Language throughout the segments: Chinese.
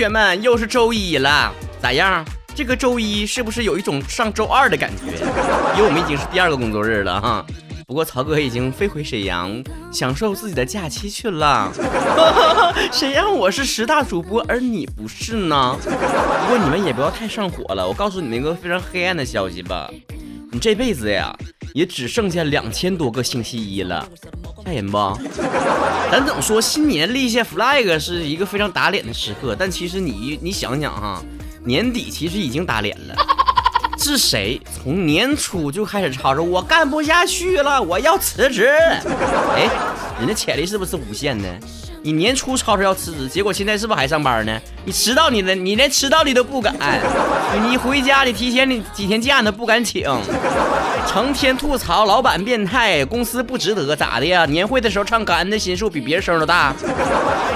学们，又是周一了，咋样？这个周一是不是有一种上周二的感觉？因为我们已经是第二个工作日了哈。不过曹哥已经飞回沈阳，享受自己的假期去了。谁让我是十大主播，而你不是呢？不过你们也不要太上火了。我告诉你们一个非常黑暗的消息吧，你这辈子呀，也只剩下两千多个星期一了，吓人不？咱总说新年立下 flag 是一个非常打脸的时刻，但其实你你想想哈，年底其实已经打脸了。是谁从年初就开始吵着我干不下去了，我要辞职？哎，人家潜力是不是无限的？你年初吵着要辞职，结果现在是不是还上班呢？你迟到你的，你连迟到你都不敢。你回家你提前你几天假你都不敢请，成天吐槽老板变态，公司不值得，咋的呀？年会的时候唱感恩的心是不是比别人声都大？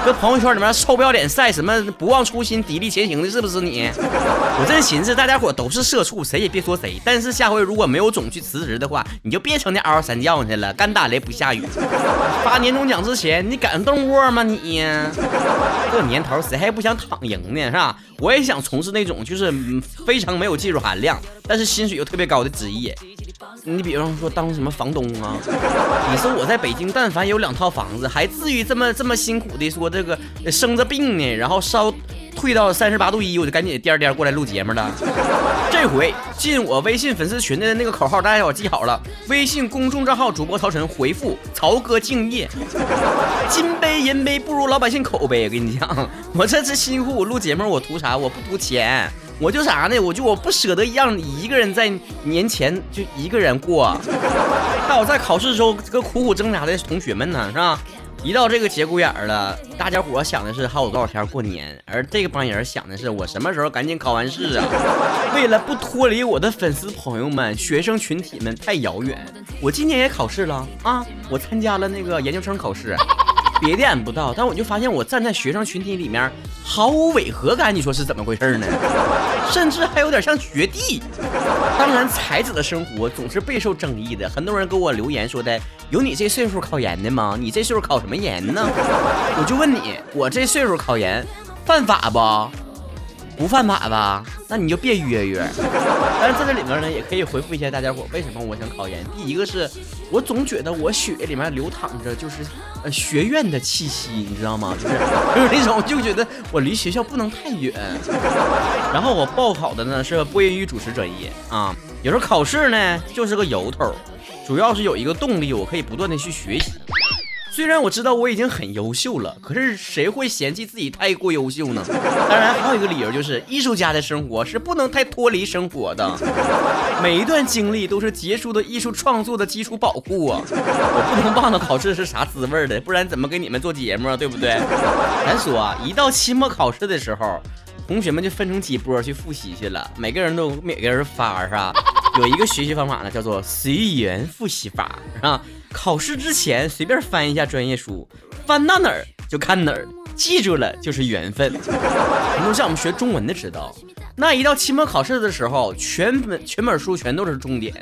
搁朋友圈里面臭不要脸晒什么不忘初心砥砺前行的，是不是你？我真寻思大家伙都是社畜，谁也别说谁。但是下回如果没有总去辞职的话，你就别成天嗷嗷三叫去了，干打雷不下雨。发年终奖之前，你敢动窝吗你？这年头谁还不想躺赢呢？是吧？我也想从事那种就是非常没有技术含量，但是薪水又特别高的职业。你比方说当什么房东啊？你说我在北京，但凡有两套房子，还至于这么这么辛苦的说这个生着病呢，然后烧退到三十八度一，我就赶紧颠颠过来录节目了。这回进我微信粉丝群的那个口号，大家伙记好了：微信公众账号主播曹晨，回复曹哥敬业。金杯银杯不如老百姓口碑。我跟你讲，我这次辛苦我录节目，我图啥？我不图钱。我就啥呢？我就我不舍得让你一个人在年前就一个人过，还有在考试的时候这个苦苦挣扎的同学们呢，是吧？一到这个节骨眼儿了，大家伙想的是还有多少天过年，而这个帮人想的是我什么时候赶紧考完试啊？为了不脱离我的粉丝朋友们、学生群体们太遥远，我今年也考试了啊！我参加了那个研究生考试。别的俺不知道，但我就发现我站在学生群体里面毫无违和感，你说是怎么回事呢？甚至还有点像学弟。当然，才子的生活总是备受争议的，很多人给我留言说的，有你这岁数考研的吗？你这岁数考什么研呢？我就问你，我这岁数考研犯法不？不犯法吧？那你就别约约。但是在这里面呢，也可以回复一下大家伙，为什么我想考研？第一个是我总觉得我血里面流淌着就是呃学院的气息，你知道吗？就是就是那种就觉得我离学校不能太远。然后我报考的呢是播音与主持专业啊，有时候考试呢就是个由头，主要是有一个动力，我可以不断的去学习。虽然我知道我已经很优秀了，可是谁会嫌弃自己太过优秀呢？当然，还有一个理由就是，艺术家的生活是不能太脱离生活的。每一段经历都是杰出的艺术创作的基础保护啊！我不能忘了考试是啥滋味的，不然怎么给你们做节目啊？对不对？咱说啊，一到期末考试的时候，同学们就分成几波去复习去了，每个人都每个人发是吧？有一个学习方法呢，叫做随缘复习法，是吧？考试之前随便翻一下专业书，翻到哪儿就看哪儿，记住了就是缘分。很多像我们学中文的知道，那一到期末考试的时候，全本全本书全都是重点，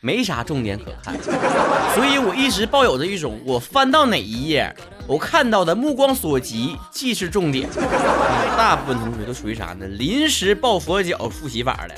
没啥重点可看。所以我一直抱有着一种，我翻到哪一页，我看到的目光所及即是重点。大部分同学都属于啥呢？临时抱佛脚复习法的。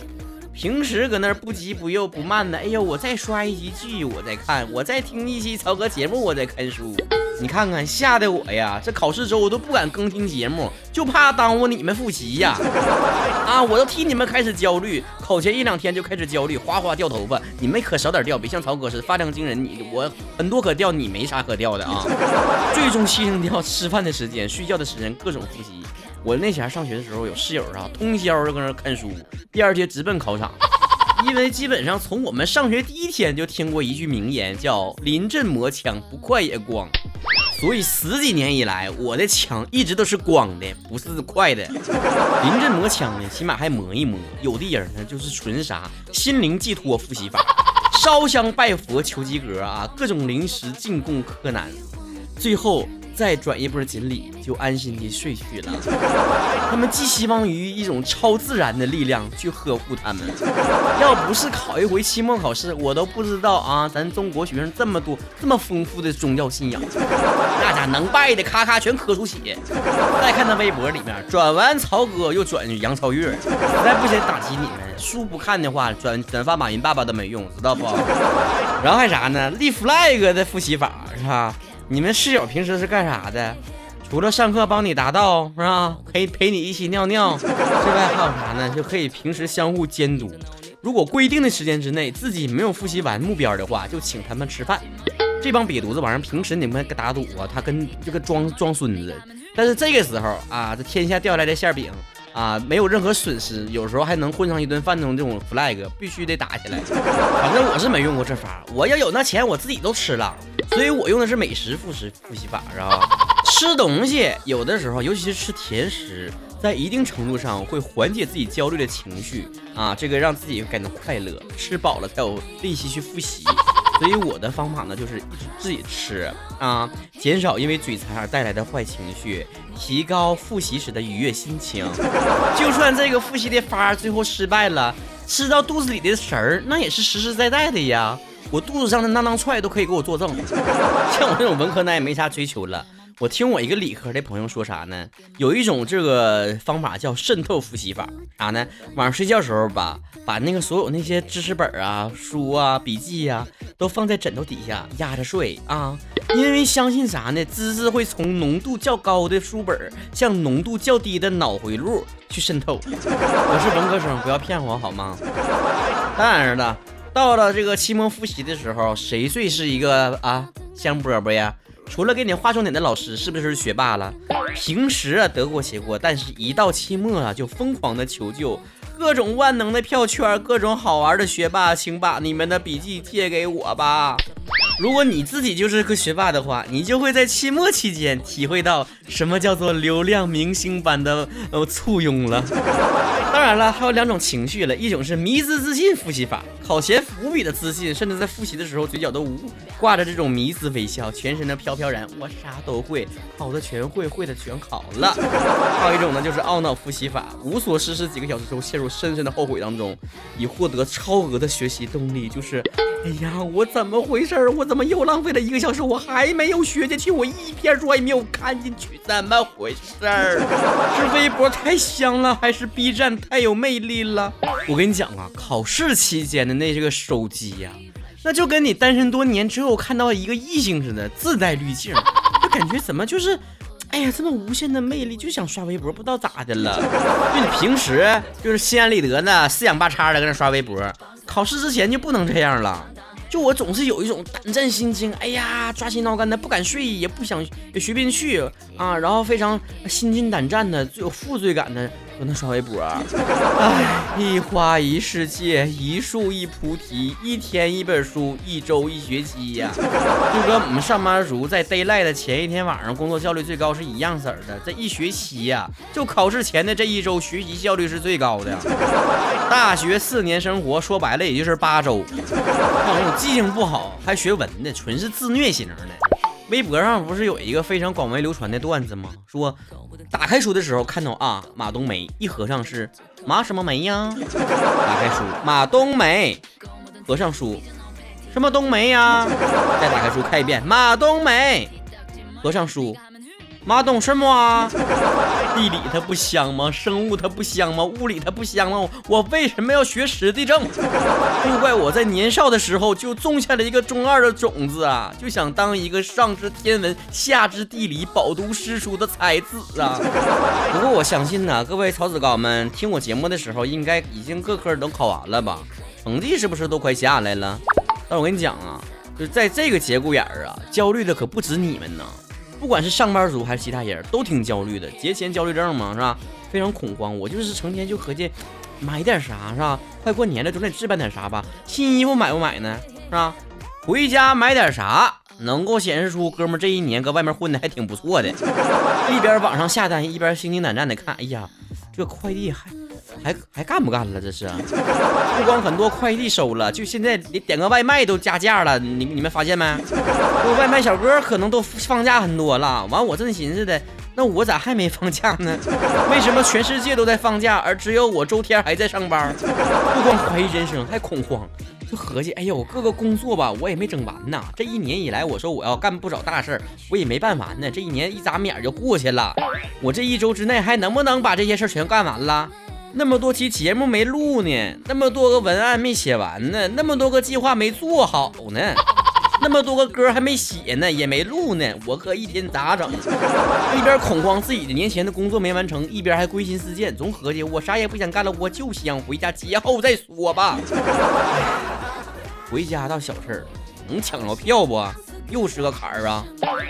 平时搁那儿不急不又不慢的，哎呦，我再刷一集剧，我再看，我再听一期曹哥节目，我再看书。你看看，吓得我呀！这考试周我都不敢更新节目，就怕耽误你们复习呀！啊，我都替你们开始焦虑，考前一两天就开始焦虑，哗哗掉头发。你们可少点掉，别像曹哥似的发量惊人。你我很多可掉，你没啥可掉的啊！最终牺牲掉吃饭的时间、睡觉的时间，各种复习。我那前上学的时候，有室友啊，通宵就搁那看书，第二天直奔考场。因为基本上从我们上学第一天就听过一句名言，叫“临阵磨枪，不快也光”。所以十几年以来，我的枪一直都是光的，不是快的。临阵磨枪呢，起码还磨一磨。有的人呢，就是纯啥心灵寄托复习法，烧香拜佛求及格啊，各种零食进贡柯南。最后。再转一波锦鲤，就安心地睡去了。他们寄希望于一种超自然的力量去呵护他们。要不是考一回期末考试，我都不知道啊，咱中国学生这么多，这么丰富的宗教信仰，那家能拜的咔咔全磕出血。再看他微博里面，转完曹哥又转杨超越，实在不想打击你们，书不看的话，转转发马云爸爸都没用，知道不？然后还啥呢？立 flag 的复习法是吧？你们室友平时是干啥的？除了上课帮你答到是吧？陪陪你一起尿尿之外，还有啥呢？就可以平时相互监督。如果规定的时间之内自己没有复习完目标的话，就请他们吃饭。这帮瘪犊子玩意儿，平时你们打赌啊，他跟这个装装孙子。但是这个时候啊，这天下掉下来的馅饼啊，没有任何损失，有时候还能混上一顿饭中这种 flag，必须得打起来。反正我是没用过这法，我要有那钱，我自己都吃了。所以我用的是美食复习复习法，是吧？吃东西有的时候，尤其是吃甜食，在一定程度上会缓解自己焦虑的情绪啊，这个让自己感到快乐。吃饱了才有力气去复习。所以我的方法呢，就是一直自己吃啊，减少因为嘴馋而带来的坏情绪，提高复习时的愉悦心情。就算这个复习的法最后失败了，吃到肚子里的食儿，那也是实实在在的呀。我肚子上的那囊踹都可以给我作证，像我这种文科男也没啥追求了。我听我一个理科的朋友说啥呢？有一种这个方法叫渗透复习法，啥呢？晚上睡觉时候吧，把那个所有那些知识本啊、书啊、笔记呀，都放在枕头底下压着睡啊。因为相信啥呢？知识会从浓度较高的书本向浓度较低的脑回路去渗透。我是文科生，不要骗我好吗？当然了。到了这个期末复习的时候，谁最是一个啊香饽饽呀？除了给你画重点的老师，是不是学霸了？平时啊得过且过，但是一到期末啊就疯狂的求救，各种万能的票圈，各种好玩的学霸，请把你们的笔记借给我吧。如果你自己就是个学霸的话，你就会在期末期间体会到什么叫做流量明星般的呃簇拥了。当然了，还有两种情绪了，一种是迷之自信复习法，考前无比的自信，甚至在复习的时候嘴角都无挂着这种迷之微笑，全身的飘飘然，我啥都会，考的全会，会的全考了。还有一种呢，就是懊恼复习法，无所事事几个小时之后，陷入深深的后悔当中，以获得超额的学习动力，就是。哎呀，我怎么回事儿？我怎么又浪费了一个小时？我还没有学进去，我一篇书也没有看进去，怎么回事儿？是微博太香了，还是 B 站太有魅力了？我跟你讲啊，考试期间的那这个手机呀，那就跟你单身多年之后看到一个异性似的，自带滤镜，就感觉怎么就是，哎呀，这么无限的魅力，就想刷微博，不知道咋的了。就你平时就是心安理得呢，四仰八叉的搁那刷微博。考试之前就不能这样了，就我总是有一种胆战心惊，哎呀，抓心挠肝的，不敢睡，也不想也随便去啊，然后非常心惊胆战的，有负罪感的。不能刷微博啊，哎，一花一世界，一树一菩提，一天一本书，一周一学期呀，就跟我们上班族在 d a y l i g h t 的前一天晚上工作效率最高是一样色儿的。这一学期呀，就考试前的这一周学习效率是最高的。大学四年生活说白了也就是八周，我记性不好还学文的，纯是自虐型的。微博上不是有一个非常广为流传的段子吗？说打开书的时候看到啊马冬梅，一合上是马什么梅呀？打开书马冬梅，合上书什么冬梅呀？再打开书看一遍马冬梅，合上书。马懂什么啊？地理它不香吗？生物它不香吗？物理它不香吗？我为什么要学史地政？就怪我在年少的时候就种下了一个中二的种子啊，就想当一个上知天文下知地理饱读诗书的才子啊。不过我相信呢，各位草子高们听我节目的时候，应该已经各科都考完了吧？成绩是不是都快下来了？但我跟你讲啊，就在这个节骨眼儿啊，焦虑的可不止你们呢。不管是上班族还是其他人都挺焦虑的，节前焦虑症嘛，是吧？非常恐慌。我就是成天就合计买点啥，是吧？快过年了，总得置办点啥吧？新衣服买不买呢？是吧？回家买点啥能够显示出哥们这一年搁外面混的还挺不错的？一边网上下单，一边心惊胆战的看。哎呀，这快递还还还干不干了？这是，不光很多快递收了，就现在连点个外卖都加价了。你你们发现没？外卖小哥可能都放假很多了。完，我正寻思的，那我咋还没放假呢？为什么全世界都在放假，而只有我周天还在上班？不光怀疑人生，还恐慌。就合计，哎呦，各个工作吧，我也没整完呢。这一年以来，我说我要干不少大事儿，我也没办完呢。这一年一眨眼就过去了，我这一周之内还能不能把这些事儿全干完了？那么多期节目没录呢，那么多个文案没写完呢，那么多个计划没做好呢，那么多个歌还没写呢，也没录呢，我可一天咋整？一边恐慌自己的年前的工作没完成，一边还归心似箭，总合计我啥也不想干了，我就想回家节后再说吧。回家倒小事儿，能抢着票不？又是个坎儿啊！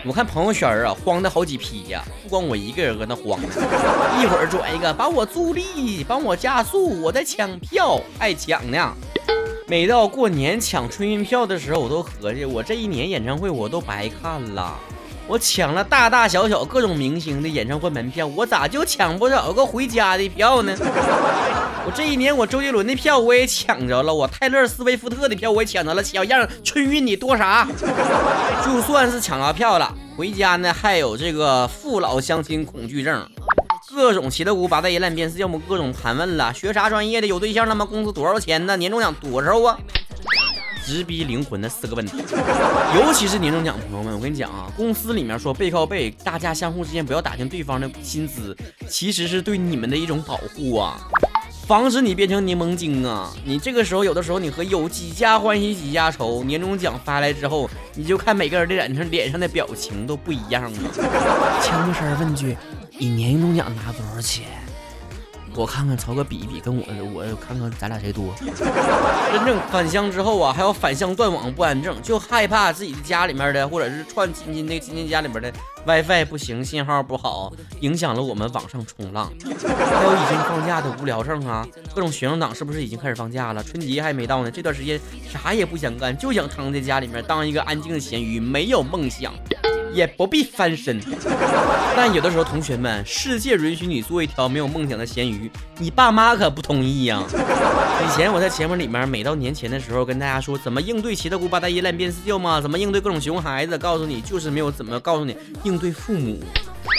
我看朋友圈啊，慌的好几批呀，不光我一个人搁那慌。一会儿转一个，帮我助力，帮我加速，我在抢票，爱抢呢。每到过年抢春运票的时候，我都合计，我这一年演唱会我都白看了。我抢了大大小小各种明星的演唱会门票，我咋就抢不着个回家的票呢？我这一年我周杰伦的票我也抢着了，我泰勒斯威夫特的票我也抢着了，小样春运你多啥？就算是抢到票了，回家呢还有这个父老乡亲恐惧症，各种七大姑八大姨烂变，要么各种盘问了，学啥专业的？有对象了吗？工资多少钱呢？年终奖多少啊？直逼灵魂的四个问题，尤其是年终奖，朋友们，我跟你讲啊，公司里面说背靠背，大家相互之间不要打听对方的薪资，其实是对你们的一种保护啊，防止你变成柠檬精啊。你这个时候有的时候你和有几家欢喜几家愁，年终奖发来之后，你就看每个人的脸上脸上的表情都不一样了。悄声问句，你年终奖拿多少钱？我看看曹哥比一比，跟我我看看咱俩谁多。真正返乡之后啊，还要返乡断网不安症，就害怕自己的家里面的，或者是串亲戚那亲戚家里面的 WiFi 不行，信号不好，影响了我们网上冲浪。还有已经放假的无聊症啊，各种学生党是不是已经开始放假了？春节还没到呢，这段时间啥也不想干，就想躺在家里面当一个安静的咸鱼，没有梦想。也不必翻身，但有的时候，同学们，世界允许你做一条没有梦想的咸鱼，你爸妈可不同意呀。以前我在节目里面，每到年前的时候，跟大家说怎么应对七大姑八大姨烂变四舅嘛，怎么应对各种熊孩子，告诉你就是没有怎么告诉你应对父母，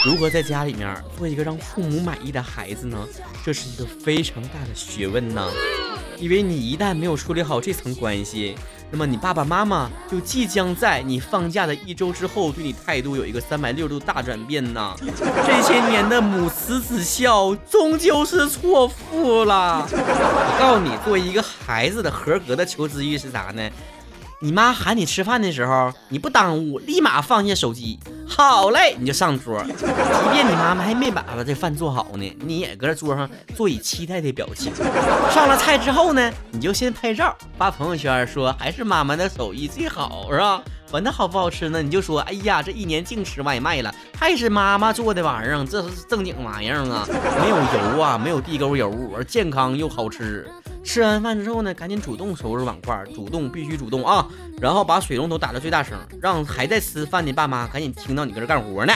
如何在家里面做一个让父母满意的孩子呢？这是一个非常大的学问呢，因为你一旦没有处理好这层关系。那么你爸爸妈妈就即将在你放假的一周之后，对你态度有一个三百六十度大转变呢。这些年的母慈子孝，终究是错付了。我告诉你，作为一个孩子的合格的求知欲是啥呢？你妈喊你吃饭的时候，你不耽误，立马放下手机，好嘞，你就上桌。即便你妈妈还没把这饭做好呢，你也搁这桌上做以期待的表情。上了菜之后呢，你就先拍照发朋友圈，说还是妈妈的手艺最好，是吧？完那好不好吃呢？你就说，哎呀，这一年净吃外卖了，还是妈妈做的玩意儿，这是正经玩意儿啊，没有油啊，没有地沟油，而健康又好吃。吃完饭之后呢，赶紧主动收拾碗筷，主动必须主动啊！然后把水龙头打到最大声，让还在吃饭的爸妈赶紧听到你搁这干活呢。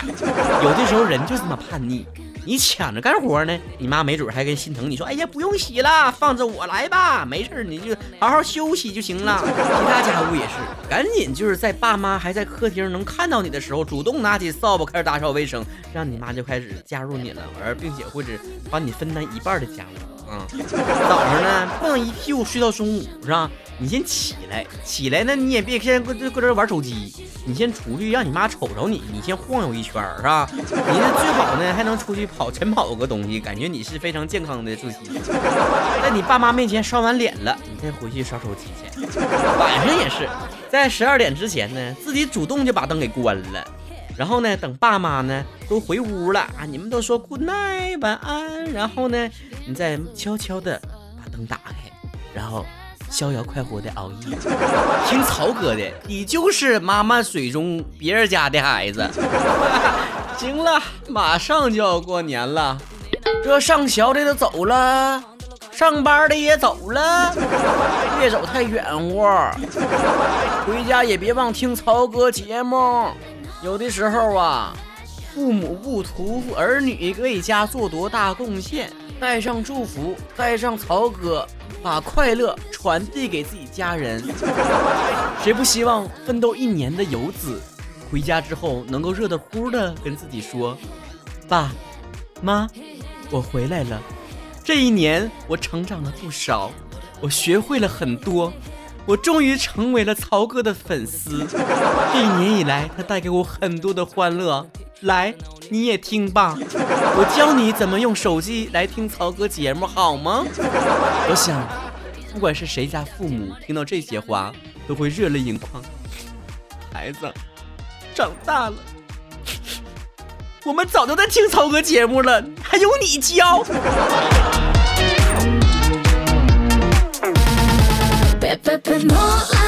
有的时候人就这么叛逆，你抢着干活呢，你妈没准还跟心疼你说：“哎呀，不用洗了，放着我来吧，没事，你就好好休息就行了。”其他家务也是，赶紧就是在爸妈还在客厅能看到你的时候，主动拿起扫把开始打扫卫生，让你妈就开始加入你了，而并且或者帮你分担一半的家务。嗯，早上呢不能一屁股睡到中午是吧？你先起来，起来呢你也别先搁这搁这玩手机，你先出去让你妈瞅着你，你先晃悠一圈是吧？你这最好呢还能出去跑晨跑个东西，感觉你是非常健康的作息。在你爸妈面前刷完脸了，你再回去刷手机去。晚上也是，在十二点之前呢，自己主动就把灯给关了。然后呢，等爸妈呢都回屋了啊，你们都说 good night 晚安，然后呢，你再悄悄的把灯打开，然后逍遥快活的熬夜。听曹哥的，你就是妈妈水中别人家的孩子。行了，马上就要过年了，这上学的都走了，上班的也走了，别走太远乎，回家也别忘听曹哥节目。有的时候啊，父母不图儿女为家做多大贡献，带上祝福，带上曹哥，把快乐传递给自己家人。谁不希望奋斗一年的游子，回家之后能够热乎乎的跟自己说：“爸妈，我回来了。这一年我成长了不少，我学会了很多。”我终于成为了曹哥的粉丝，这一年以来，他带给我很多的欢乐。来，你也听吧，我教你怎么用手机来听曹哥节目，好吗？我想，不管是谁家父母听到这些话，都会热泪盈眶。孩子，长大了，我们早就在听曹哥节目了，还用你教？别别别，莫拉。